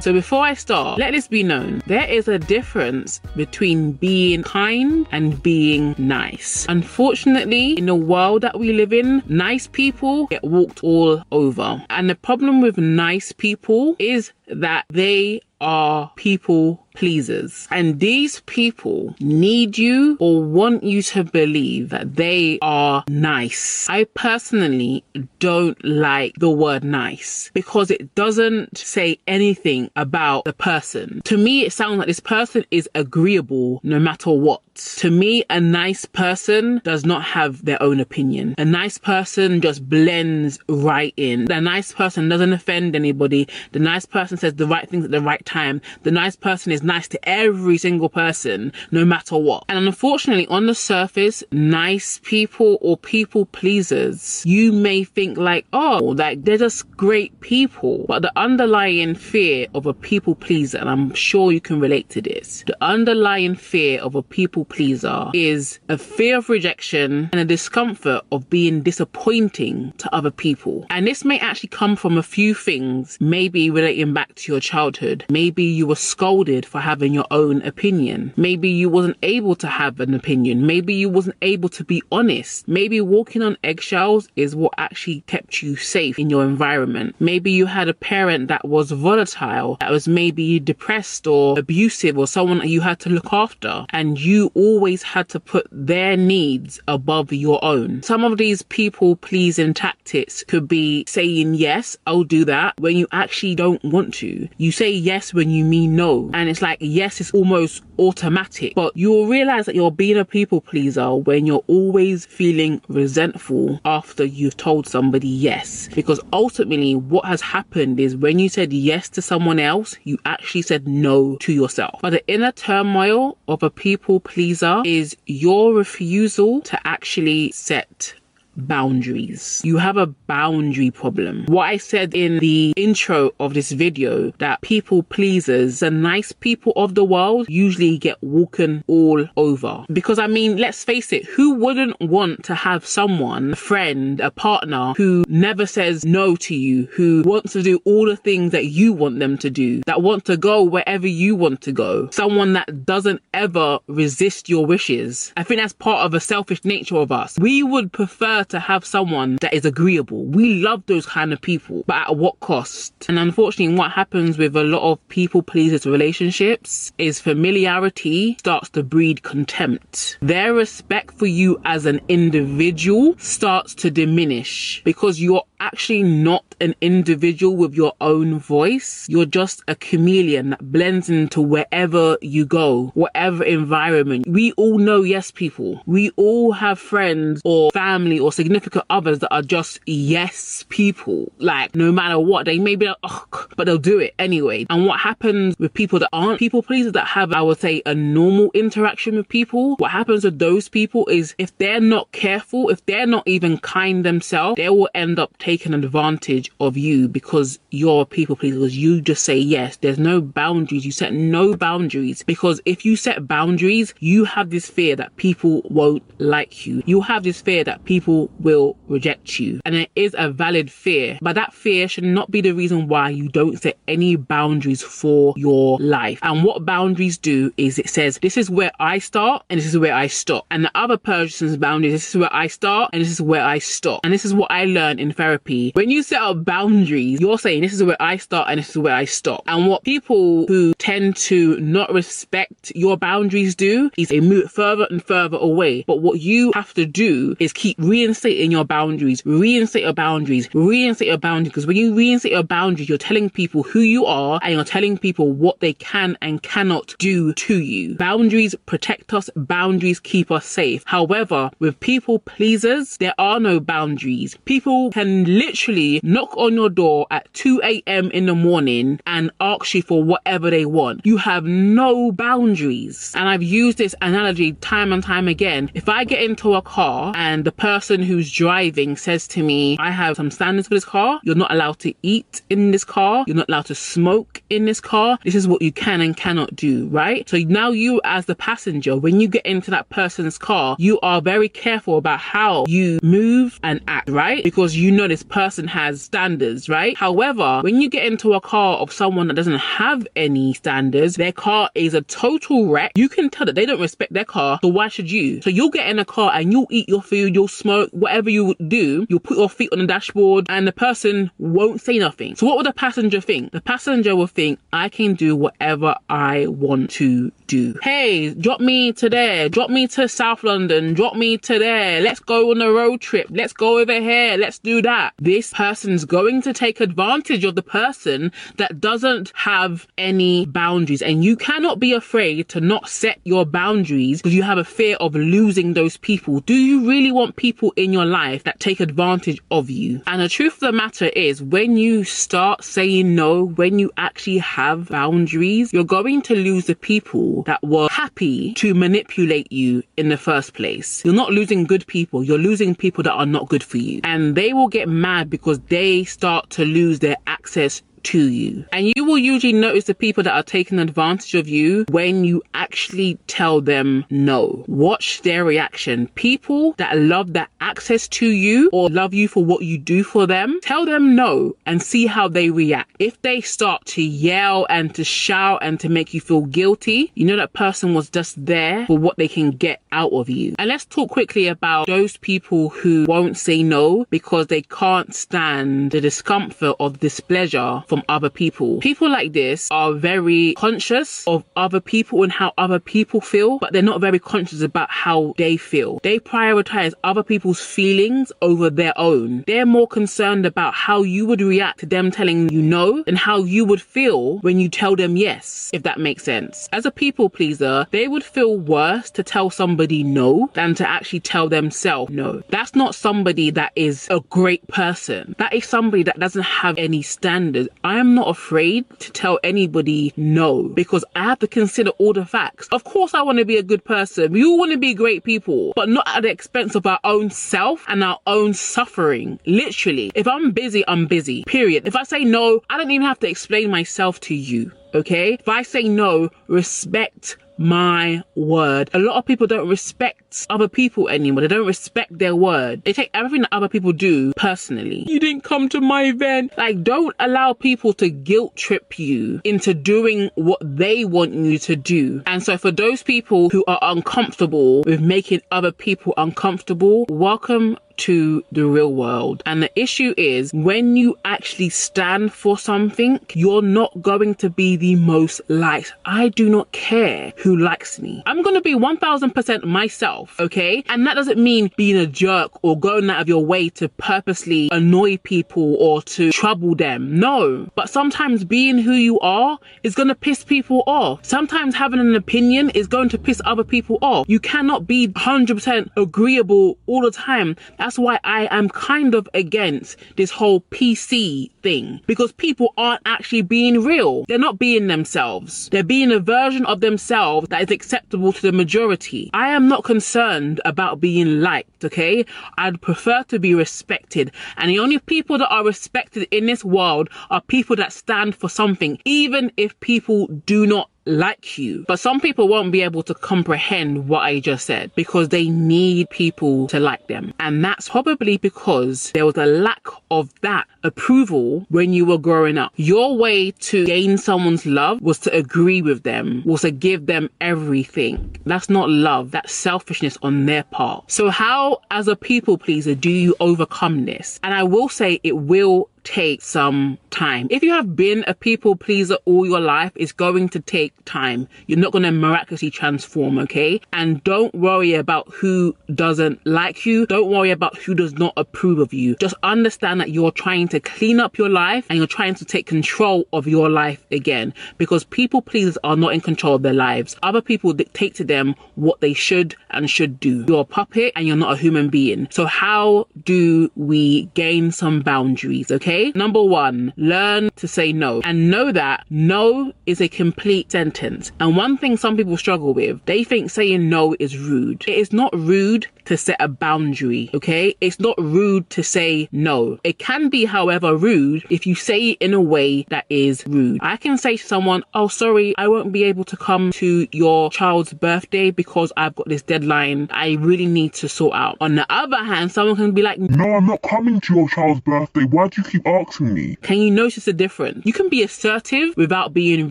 So before I start, let this be known there is a difference between being kind and being nice. Unfortunately, in the world that we live in, nice people get walked all over. And the problem with nice people is that they are people pleasers. And these people need you or want you to believe that they are nice. I personally don't like the word nice because it doesn't say anything about the person. To me, it sounds like this person is agreeable no matter what. To me, a nice person does not have their own opinion. A nice person just blends right in. The nice person doesn't offend anybody. The nice person says the right things at the right time. The nice person is nice to every single person, no matter what. And unfortunately, on the surface, nice people or people pleasers, you may think like, oh, like they're just great people. But the underlying fear of a people pleaser, and I'm sure you can relate to this, the underlying fear of a people pleaser is a fear of rejection and a discomfort of being disappointing to other people. And this may actually come from a few things, maybe relating back to your childhood. Maybe you were scolded for having your own opinion. Maybe you wasn't able to have an opinion. Maybe you wasn't able to be honest. Maybe walking on eggshells is what actually kept you safe in your environment. Maybe you had a parent that was volatile, that was maybe depressed or abusive or someone that you had to look after and you always had to put their needs above your own. Some of these people pleasing tactics could be saying yes, I'll do that when you actually don't want to. You say yes when you mean no. And it's like yes is almost automatic, but you'll realize that you're being a people pleaser when you're always feeling resentful after you've told somebody yes. Because ultimately what has happened is when you said yes to someone else, you actually said no to yourself. But the inner turmoil of a people pleaser is your refusal to actually set boundaries. You have a boundary problem. What I said in the intro of this video that people pleasers, the nice people of the world usually get walking all over. Because I mean, let's face it, who wouldn't want to have someone, a friend, a partner who never says no to you, who wants to do all the things that you want them to do, that want to go wherever you want to go, someone that doesn't ever resist your wishes. I think that's part of a selfish nature of us. We would prefer to have someone that is agreeable. We love those kind of people, but at what cost? And unfortunately, what happens with a lot of people pleasers relationships is familiarity starts to breed contempt. Their respect for you as an individual starts to diminish because you're actually not an individual with your own voice. You're just a chameleon that blends into wherever you go, whatever environment. We all know yes people. We all have friends or family or significant others that are just yes people. Like no matter what, they may be like, oh, but they'll do it anyway. And what happens with people that aren't people pleasers that have, I would say, a normal interaction with people, what happens with those people is if they're not careful, if they're not even kind themselves, they will end up taken advantage of you because you're a people pleaser, because you just say yes. There's no boundaries. You set no boundaries because if you set boundaries, you have this fear that people won't like you. You have this fear that people will reject you. And it is a valid fear, but that fear should not be the reason why you don't set any boundaries for your life. And what boundaries do is it says, this is where I start and this is where I stop. And the other person's boundaries, this is where I start and this is where I stop. And this is what I learned in therapy. When you set up boundaries, you're saying this is where I start and this is where I stop. And what people who tend to not respect your boundaries do is they move further and further away. But what you have to do is keep reinstating your boundaries, reinstate your boundaries, reinstate your boundaries. Because when you reinstate your boundaries, you're telling people who you are and you're telling people what they can and cannot do to you. Boundaries protect us, boundaries keep us safe. However, with people pleasers, there are no boundaries. People can literally knock on your door at 2 a.m. in the morning and ask you for whatever they want. You have no boundaries. And I've used this analogy time and time again. If I get into a car and the person who's driving says to me, I have some standards for this car, you're not allowed to eat in this car, you're not allowed to smoke in this car, this is what you can and cannot do, right? So now you as the passenger, when you get into that person's car, you are very careful about how you move and act, right? Because you know this person has standards, right? However, when you get into a car of someone that doesn't have any standards, their car is a total wreck. You can tell that they don't respect their car, so why should you? So you'll get in a car and you'll eat your food, you'll smoke, whatever you would do, you'll put your feet on the dashboard and the person won't say nothing. So what would the passenger think? The passenger will think, I can do whatever I want to do. Hey, drop me to there, drop me to South London, drop me to there, let's go on a road trip, let's go over here, let's do that. This person's going to take advantage of the person that doesn't have any boundaries. And you cannot be afraid to not set your boundaries because you have a fear of losing those people. Do you really want people in your life that take advantage of you? And the truth of the matter is, when you start saying no, when you actually have boundaries, you're going to lose the people that were happy to manipulate you in the first place. You're not losing good people, you're losing people that are not good for you. And they will get mad because they start to lose their access to you. And you will usually notice the people that are taking advantage of you when you actually tell them no. Watch their reaction. People that love that access to you or love you for what you do for them, tell them no and see how they react. If they start to yell and to shout and to make you feel guilty, you know that person was just there for what they can get out of you. And let's talk quickly about those people who won't say no because they can't stand the discomfort of displeasure from other people. People like this are very conscious of other people and how other people feel, but they're not very conscious about how they feel. They prioritize other people's feelings over their own. They're more concerned about how you would react to them telling you no and how you would feel when you tell them yes, if that makes sense. As a people pleaser, they would feel worse to tell somebody no than to actually tell themselves no. That's not somebody that is a great person. That is somebody that doesn't have any standards. I am not afraid to tell anybody no because I have to consider all the facts. Of course, I want to be a good person. We all want to be great people, but not at the expense of our own self and our own suffering. Literally, if I'm busy, I'm busy. Period. If I say no, I don't even have to explain myself to you. Okay? If I say no, respect my word. A lot of people don't respect other people anymore. They don't respect their word. They take everything that other people do personally. You didn't come to my event. Like, don't allow people to guilt trip you into doing what they want you to do. And so for those people who are uncomfortable with making other people uncomfortable, welcome to the real world. And the issue is when you actually stand for something, you're not going to be the most liked. I do not care who likes me. I'm going to be 1000% myself, okay? And that doesn't mean being a jerk or going out of your way to purposely annoy people or to trouble them. No. But sometimes being who you are is going to piss people off. Sometimes having an opinion is going to piss other people off. You cannot be 100% agreeable all the time. That's why I am kind of against this whole PC thing because people aren't actually being real. They're not being themselves. They're being a version of themselves that is acceptable to the majority. I am not concerned concerned about being liked, okay? I'd prefer to be respected. And the only people that are respected in this world are people that stand for something, even if people do not like you. But some people won't be able to comprehend what I just said because they need people to like them. And that's probably because there was a lack of that approval when you were growing up. Your way to gain someone's love was to agree with them, was to give them everything. That's not love. That's selfishness on their part. So how, as a people pleaser, do you overcome this? And I will say it will take some time. If you have been a people pleaser all your life, it's going to take time. You're not going to miraculously transform, okay? And don't worry about who doesn't like you. Don't worry about who does not approve of you. Just understand that you're trying to clean up your life and you're trying to take control of your life again because people pleasers are not in control of their lives. Other people dictate to them what they should and should do. You're a puppet and you're not a human being. So how do we gain some boundaries, okay? Okay. Number one, learn to say no and know that no is a complete sentence. And one thing some people struggle with, they think saying no is rude. It is not rude to set a boundary. Okay. It's not rude to say no. It can be, however, rude if you say it in a way that is rude. I can say to someone, Oh, sorry, I won't be able to come to your child's birthday because I've got this deadline I really need to sort out. On the other hand, someone can be like, No, I'm not coming to your child's birthday. Why do you keep asking me? Can you notice the difference? You can be assertive without being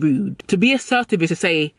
rude. To be assertive is to say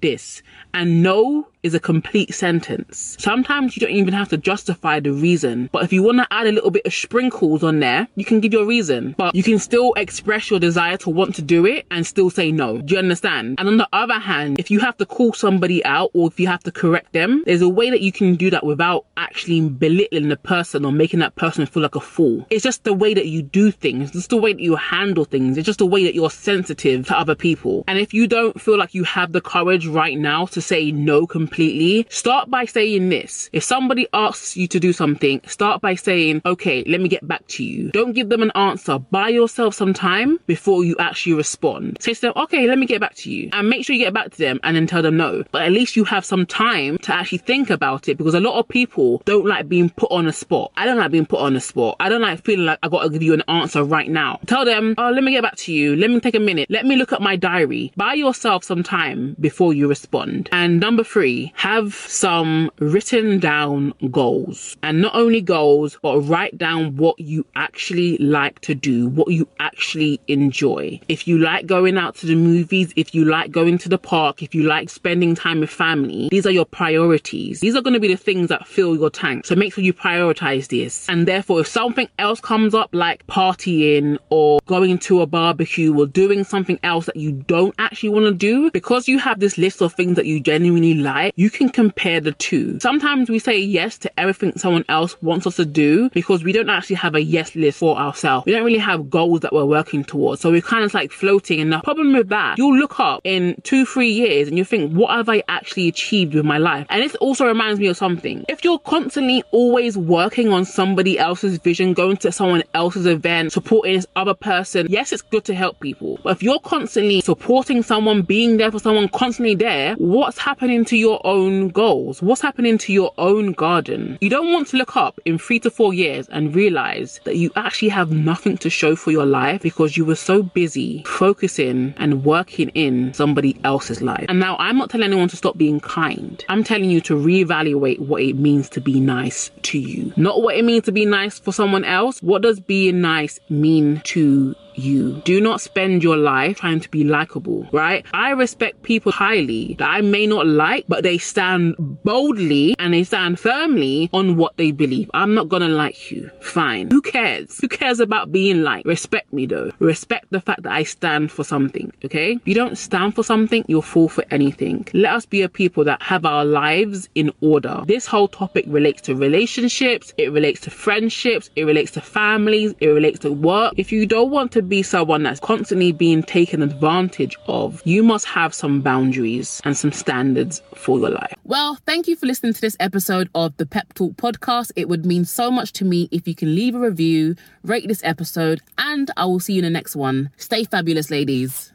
this, and no is a complete sentence. Sometimes you don't even have to justify the reason, but if you want to add a little bit of sprinkles on there, you can give your reason, but you can still express your desire to want to do it and still say no. Do you understand? And on the other hand, if you have to call somebody out or if you have to correct them, there's a way that you can do that without actually belittling the person or making that person feel like a fool. It's just the way that you do things, it's the way that you handle things, it's just the way that you're sensitive to other people. And if you don't feel like you have the courage right now to say no completely, completely, start by saying this. If somebody asks you to do something, start by saying, okay, let me get back to you. Don't give them an answer. Buy yourself some time before you actually respond. Say to them, okay, let me get back to you. And make sure you get back to them and then tell them no. But at least you have some time to actually think about it because a lot of people don't like being put on a spot. I don't like being put on a spot. I don't like feeling like I gotta give you an answer right now. Tell them, oh, let me get back to you. Let me take a minute. Let me look at my diary. Buy yourself some time before you respond. And number three, have some written down goals. And not only goals, but write down what you actually like to do, what you actually enjoy. If you like going out to the movies, if you like going to the park, if you like spending time with family, these are your priorities. These are going to be the things that fill your tank. So make sure you prioritize this. And therefore, if something else comes up like partying or going to a barbecue or doing something else that you don't actually want to do, because you have this list of things that you genuinely like, right? You can compare the two. Sometimes we say yes to everything someone else wants us to do because we don't actually have a yes list for ourselves. We don't really have goals that we're working towards. So we're kind of like floating. And the problem with that, you'll look up in two, three years and you think, what have I actually achieved with my life? And this also reminds me of something. If you're constantly always working on somebody else's vision, going to someone else's event, supporting this other person, yes, it's good to help people. But if you're constantly supporting someone, being there for someone, constantly there, what's happening to your own goals? What's happening to your own garden? You don't want to look up in three to four years and realize that you actually have nothing to show for your life because you were so busy focusing and working in somebody else's life. And now I'm not telling anyone to stop being kind. I'm telling you to reevaluate what it means to be nice to you. Not what it means to be nice for someone else. What does being nice mean to you. Do not spend your life trying to be likable, right? I respect people highly that I may not like, but they stand boldly and they stand firmly on what they believe. I'm not gonna like you. Fine. Who cares? Who cares about being liked? Respect me though. Respect the fact that I stand for something, okay? If you don't stand for something, you'll fall for anything. Let us be a people that have our lives in order. This whole topic relates to relationships, it relates to friendships, it relates to families, it relates to work. If you don't want to be someone that's constantly being taken advantage of, you must have some boundaries and some standards for your life. Well, thank you for listening to this episode of the Pep Talk podcast. It would mean so much to me if you can leave a review, rate this episode, and I will see you in the next one. Stay fabulous, ladies.